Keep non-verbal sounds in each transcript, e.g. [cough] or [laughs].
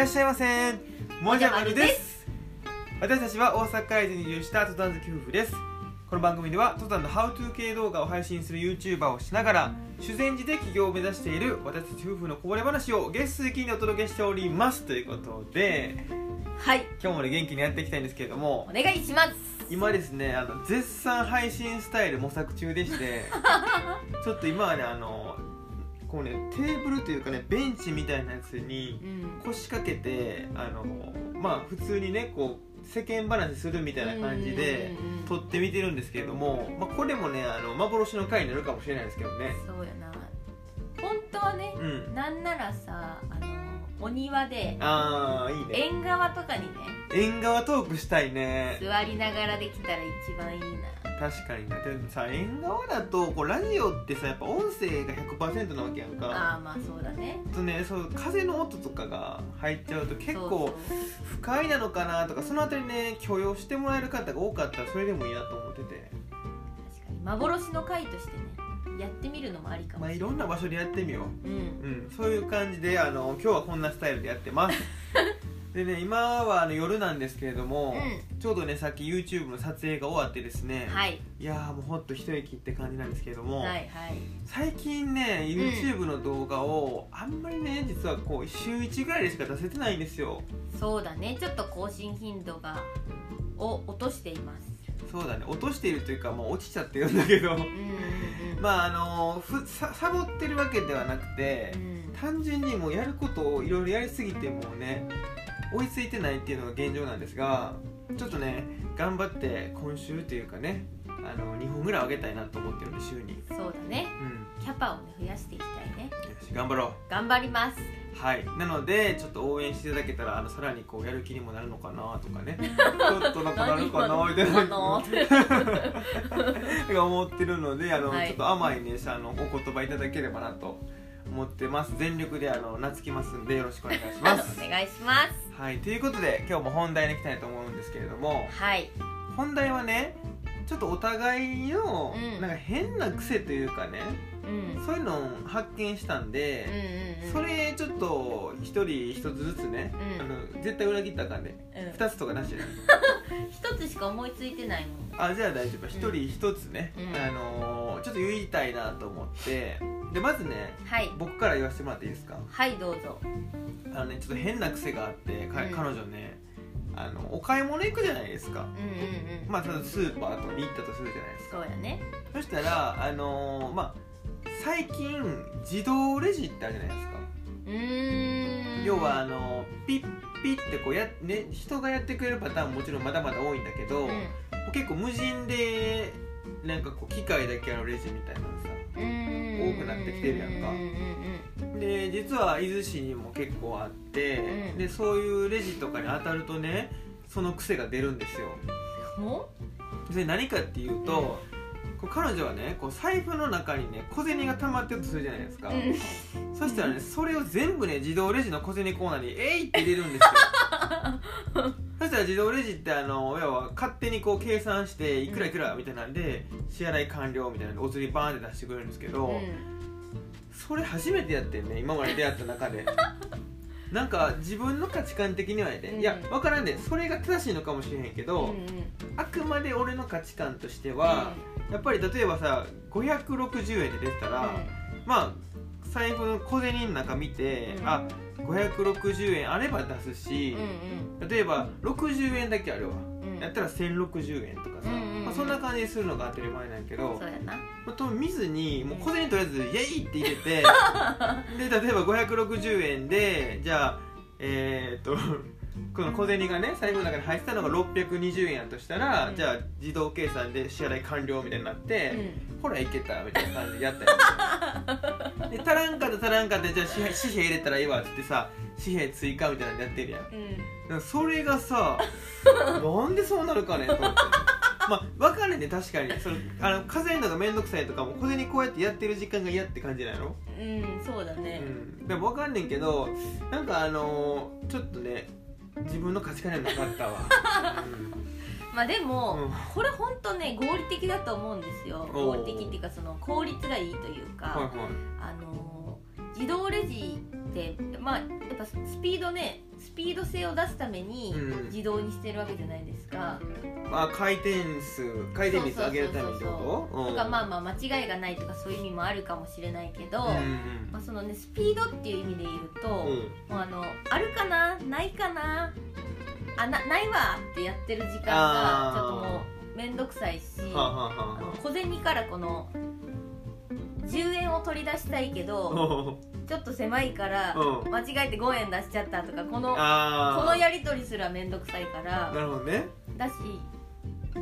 らっしゃいませもじゃまるです。私たちは大阪からに移住した登山好き夫婦です。この番組では登山のハウトゥー系動画を配信する YouTuber をしながら修善寺で起業を目指している私たち夫婦のこぼれ話を月水金にお届けしておりますということではい。今日もね元気にやっていきたいんですけれどもお願いします。今ですねあの絶賛配信スタイル模索中でして [laughs] ちょっと今はねあのこうねテーブルというかねベンチみたいなやつにうん。腰掛けてあのまあ普通にねこう世間話するみたいな感じでうんうんうん撮ってみてるんですけれども、まあ、これもねあの幻の回になるかもしれないですけどね。そうやな。本当はねうん。なんならさあのお庭でああいいね。縁側とかにね縁側トークしたいね。座りながらできたら一番いいな確かにね。でもさ縁側だとこうラジオってさやっぱ音声が100%なわけやんか。ああまあそうだね。あとねそう風の音とかが入っちゃうと結構不快なのかなとかそのあたりね許容してもらえる方が多かったらそれでもいいなと思ってて。確かに。幻の回としてねやってみるのもありかもしれない。まあいろんな場所でやってみよう。うん。うん、そういう感じであの今日はこんなスタイルでやってますでね今はあの夜なんですけれども、ちょうどねさっき YouTube の撮影が終わってですね、はい。い、やーもうほんと一息って感じなんですけれども、はいはい。最近ね YouTube の動画をあんまりね実はこう週1ぐらいでしか出せてないんですよ。そうだね。ちょっと更新頻度がを落としています。そうだね。落としているというかもう落ちちゃってるんだけど。うんうんうん。[laughs] まああのふさサボってるわけではなくて、うん。単純にもうやることをいろいろやりすぎてもうね追いついてないっていうのが現状なんですがちょっとね頑張って今週というかねあの2本ぐらい上げたいなと思ってるんで週に。そうだね。うん。キャパをね増やしていきたいね。よし頑張ろ頑張ります。うはい。なのでちょっと応援していただけたらあのさらにこうやる気にもなるのかなとかね。[laughs] ちょっとなんかなるかなみたいな。[laughs] 思ってるのであの、はい。ちょっと甘いねあのお言葉いただければなと思ってます。全力であの懐きますんでよろしくお願いします。[laughs] お願いします。はいということで今日も本題に行きたいと思うんですけれどもはい。本題はねちょっとお互いの、うん。なんか変な癖というかねうん。そういうのを発見したんうんで、うんうん。それちょっと一人一つずつね、うん。あの絶対裏切ったらあかんで、うん。二つとかなしでね。[laughs] 一つしか思いついてないもん。あじゃあ大丈夫。一人一つね、うん。あのーちょっと言いたいなと思ってでまずねはい。僕から言わせてもらっていいですか？はいどうぞ。あのねちょっと変な癖があって、かうん。彼女ねあのお買い物行くじゃないですか。うんうんうん。まあ、ただスーパーとかに行ったとするじゃないですか。そうやね。そしたらあのーまあ最近自動レジってあるじゃないですか、うーん。要はあのーピッピッってこうやね人がやってくれるパターンももちろんまだまだ多いんだけど、うん。結構無人でなんかこう機械だけあるレジみたいなの多くなってきてるやんか。で実は伊豆市にも結構あって、うん。でそういうレジとかに当たるとねその癖が出るんですよ。う？んもで何かっていうと、こう彼女はねこう財布の中にね小銭が溜まってるとするじゃないですか、うん。そしたらねそれを全部ね自動レジの小銭コーナーに「えい!」って入れるんですよ [laughs] そしたら自動レジってあの要は勝手にこう計算していくらいくらみたいなんで支払い完了みたいなんでお釣りバーンって出してくれるんですけど、うん。それ初めてやってんね今まで出会った中で。[laughs] なんか自分の価値観的にはね、うん。いや分からんでそれが正しいのかもしれへんけど、うんあくまで俺の価値観としては、やっぱり例えばさ560円で出てたら、まあ財布の小銭の中見て、うん。あ560円あれば出すしうん、うん。例えば60円だけあるわ、うん。やったら1060円とかさ、うんうんうん。まあ、そんな感じにするのが当たり前なんやけどそうやな。まあと見ずにもう小銭とりあえず「イエイ!」って入れて [laughs] で例えば560円でじゃあえー、っとこの小銭がね財布の中に入ってたのが620円やとしたら、うん。じゃあ自動計算で支払い完了みたいになって、うん。ほらいけたみたいな感じでやったや。ん [laughs] で足らんかった足らんかったじゃあ紙幣紙幣入れたらいいわって言ってさ紙幣追加みたいなのやってるや。んうん。らそれがさ [laughs] なんでそうなるかねと思って。まあ分かんないね確かに。そのあの数えるのが面倒くさいとかも小銭こうやってやってる時間が嫌って感じなの？うんそうだね。うん。でも分かんねんけどなんかあのーちょっとね自分の価値観にはなかったわ、[laughs] まあでも、うん。これ本当ね合理的だと思うんですよ。合理的っていうかその効率がいいというか、うん、はいはい。あのー自動レジってまあやっぱスピードねスピード性を出すためにうん。自動にしてるわけじゃないですか、まあ回転数回転率上げるためにってそうととかまあまあ間違いがないとかそういう意味もあるかもしれないけど、うんうんまあ、そのねスピードっていう意味で言うと、うん。もうあのあるかな？ないかな？あなないわってやってる時間がちょっともう面倒くさいしはあ、はああ。はの小銭からこの10円を取り出したいけあどは [laughs] ちょっと狭いからあうん。間違えて5円出しちゃったとかこのこのやり取りすら面倒くさいから。なるほどね。だし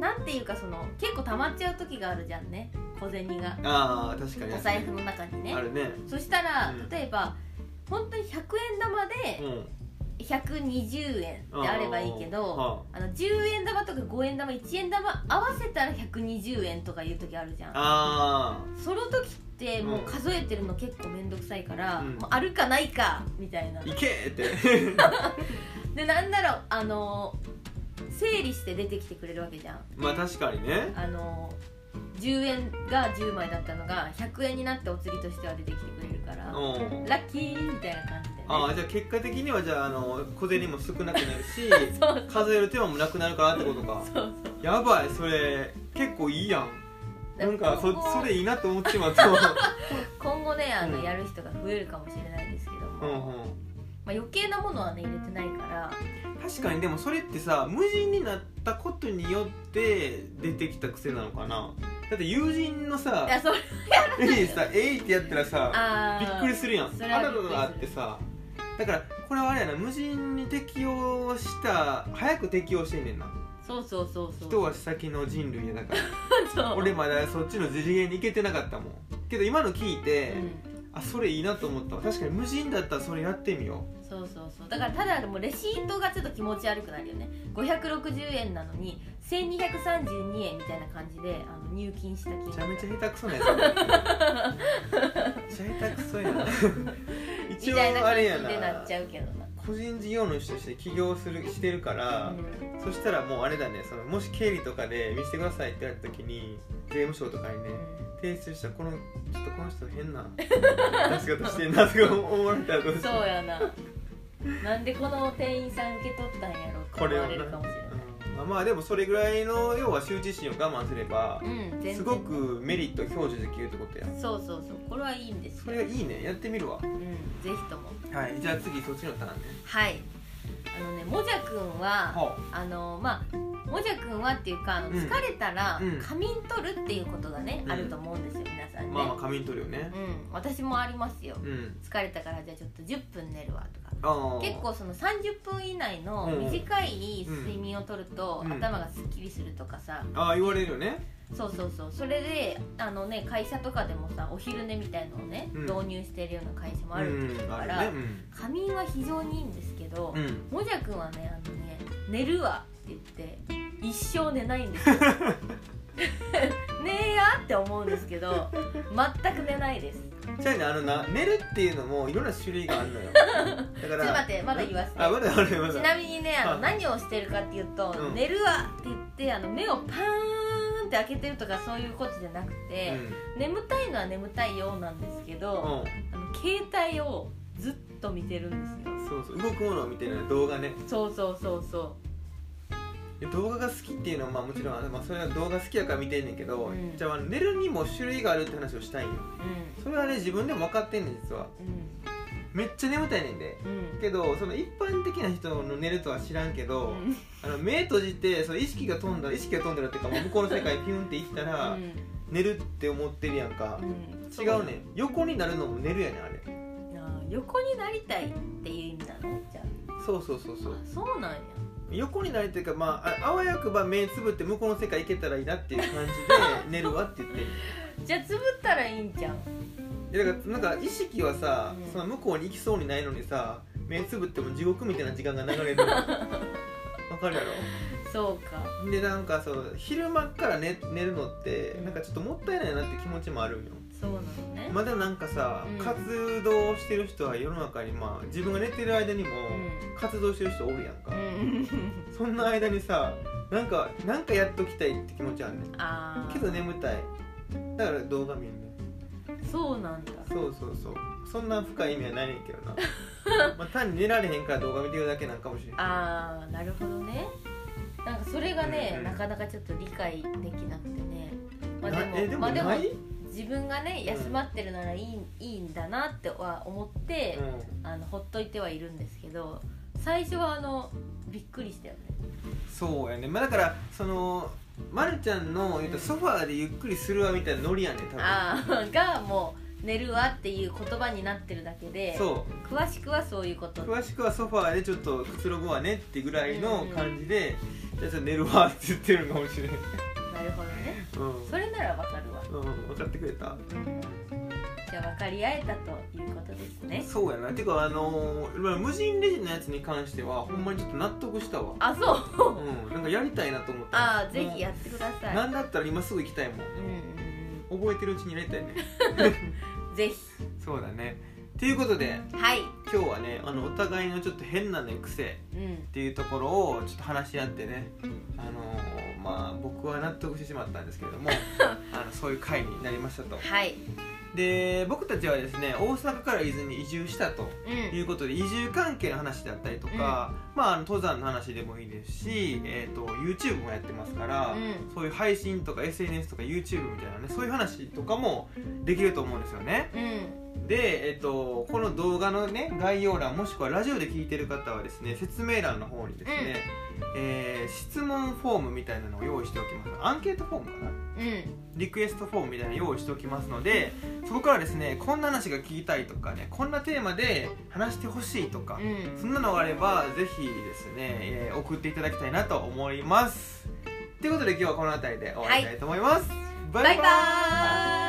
なんていうかその結構溜まっちゃう時があるじゃんね。小銭が。ああ確かにお財布の中にね。あるね。そしたらうん。例えば本当に100円玉うでん120円であればいいけどはあ。の10円玉とか5円玉1円玉合わせたら120円とかいう時あるじゃん。あその時ってもう数えてるの結構面倒くさいから、うん。もうあるかないかみたいな。あいけーって。[laughs] でなんならあの整理して出てきてくれるわけじゃん。まあ確かにね。あの10円が10枚だったのが100円になってお釣りとしては出てきてくれるからうん。ラッキーみたいな感じでね。ああじゃあ結果的にはじゃああの小銭も少なくなるし [laughs] 数える手間もなくなるからってことか。そう。やばいそれ結構いいやんなんかそそれいいなと思ってしまった [laughs] 今後ねあの、うん。やる人が増えるかもしれないですけども、うんうん。まあ、余計なものはね入れてないから。確かにでもそれってさ無人になったことによって出てきた癖なのかな。だって友人のさいやそれ絵にさ「えい」ってやったらさびっくりするやん。そあらららってさ。だからこれはあれやな無人に適応した早く適応してんねんなそうそうそうそう。一足先の人類やだから。[laughs] 俺まだそっちの次元に行けてなかったもん。けど今の聞いて、うん。あそれいいなと思ったわ。確かに無人だったらそれやってみよそうそうそう。だからただでもレシートがちょっと気持ち悪くなるよね。560円なのに1232円みたいな感じであの入金した金めちゃめちゃ下手くそなやつ。[laughs] めっちゃ下手くそやな。み [laughs] 一応たいな感じあれやなでなっちゃうけどな個人事業主として起業するしてるから、うん。そしたらもうあれだねそのもし経理とかで見せてくださいって言われた時に税務署とかにね提出したらこのちょっとこの人変な出し方してんなとか思われたらどうしよそうやな。なんでこの店員さん受け取ったんやろって思われるかもしれない。うんまあまあでもそれぐらいの要は羞恥心を我慢すればうん全然。すごくメリット享受できるってことやそうそうそう。これはいいんですよ。それいいね。やってみるわ。うんぜひとも。はい。じゃあ次そっちのターンね。はい。あのねもじゃくんははあのまあもじゃくんはっていうかあのうん。疲れたらうん。仮眠取るっていうことがね、うん。あると思うんですよ皆さんね、まあまあ仮眠取るよね。うん。私もありますよ。うん。疲れたからじゃあちょっと10分寝るわとか。ああ結構その30分以内のうん。短い睡眠をとるとうん。頭がすっきりするとかさ。ああ言われるよね。そうそうそう。それであのね会社とかでもさお昼寝みたいのをね、うん。導入してるような会社もあるうんあから、るね。仮眠は非常にいいんですけど、うんうん。もじゃくんはねあのね寝るわって言って一生寝ないんですよ。[laughs] ねえやって思うんですけど全く寝ないです。じゃあねあのな寝るっていうのもいろんな種類があるのよ。[laughs] だからちょっと待ってまだ言わせて。あまだあるまだちなみにねあのはい何をしてるかっていうと、うん。寝るわって言ってあの目をパーンって開けてるとかそういうことじゃなくて、眠たいのは眠たいようなんですけど、うん、うん、あの携帯をずっと見てるんですよ。そうそう動くものを見てる動画ね。そうそうそうそで動画が好きっていうのはまあもちろんまあ、それは動画好きやから見てんねんけど、うん。じゃあ寝るにも種類があるって話をしたいん。ようそれはね自分でも分かってんねん実は。ん。めっちゃ眠たいねんで。うん。うんけどその一般的な人の寝るとは知らんけど、うん。あの目閉じてその意識が飛んだら意識が飛んでるっていうかもう向こうの世界にピュンって行ったら、うん。寝るって思ってるやんか、うん。違うねん。横になるのも寝るやねんあれ。横になりたいっていう意味なの？じゃそうそうそうそう。ああそうなんや横になりというかまあああわよくば目つぶって向こうの世界行けたらいいなっていう感じで [laughs] 寝るわって言ってるじゃあつぶったらいいんじゃん。いやだからなんか意識はさ、うん。その向こうに行きそうにないのにさ目つぶっても地獄みたいな時間が流れる [laughs] わかるやろ？そうか。でなんかそう昼間から寝寝るのってうん。なんかちょっともったいないなって気持ちもあるんよ。そうなのね、まあでもなんかさ、うん。活動してる人は世の中にまあ自分が寝てる間にもうん。活動してる人おるやんか、うんそんな間にさなんかなんかやっときたいって気持ちあるねん。ああけど眠たい。だから動画見るねそうなんだ。そうそうそう。そんな深い意味はないねんけどな。[laughs] まあ単に寝られへんから動画見てるだけなんかもしれないああなるほどね。なんかそれがね、うんなかなかちょっと理解できなくてね。まあでもでもまあでも自分がね休まってるならいい,、いいんだなっては思って、うん、あのほっといてはいるんですけど最初はあのびっくりしたよね。そうやね、まあ、だからそのまるちゃんの言うたらソファーでゆっくりするわみたいなノリやねん多分。ああ [laughs] がもう寝るわっていう言葉になってるだけでそ詳しくはそういうこと。う詳しくはソファーでちょっとくつろぐわねってぐらいの感じで、じゃあ寝るわって言ってるのかもしれないなるほどね。うん。それならわかるわ。うん、分かってくれた。じゃあ分かり合えたということですね。そうやな。てかあのーまあ無人レジのやつに関してはほんまにちょっと納得したわ。あそう。うん。なんかやりたいなと思ってああぜひやってください。なんだったら今すぐ行きたいもん。うんうん覚えてるうちにやりたいね。う [laughs] んぜひ。そうだね。ということではい。今日はねあのお互いのちょっと変なね癖うん。っていうところをちょっと話し合ってね。あのーまあ僕は納得してしまったんですけれども [laughs] あのそういう回になりましたと。はいで僕たちはですね大阪から伊豆に移住したとうん。いうことで移住関係の話であったりとか、まあ、あの登山の話でもいいですし、えー、と YouTube もやってますから、うん。そういう配信とか SNS とか YouTube みたいなねそういう話とかもできると思うんですよね。うん。で、えー、とこの動画のね概要欄もしくはラジオで聞いてる方はですね説明欄の方にですね、えー質問フォームみたいなのを用意しておきます。アンケートフォームかなうんリクエストフォームみたいなの用意しておきますのでそこからですねこんな話が聞きたいとかねこんなテーマで話してほしいとか、うん。そんなのがあればぜひですね、えー送っていただきたいなと思います。ということで今日はこの辺りで終わりたいと思います、ババイバーイ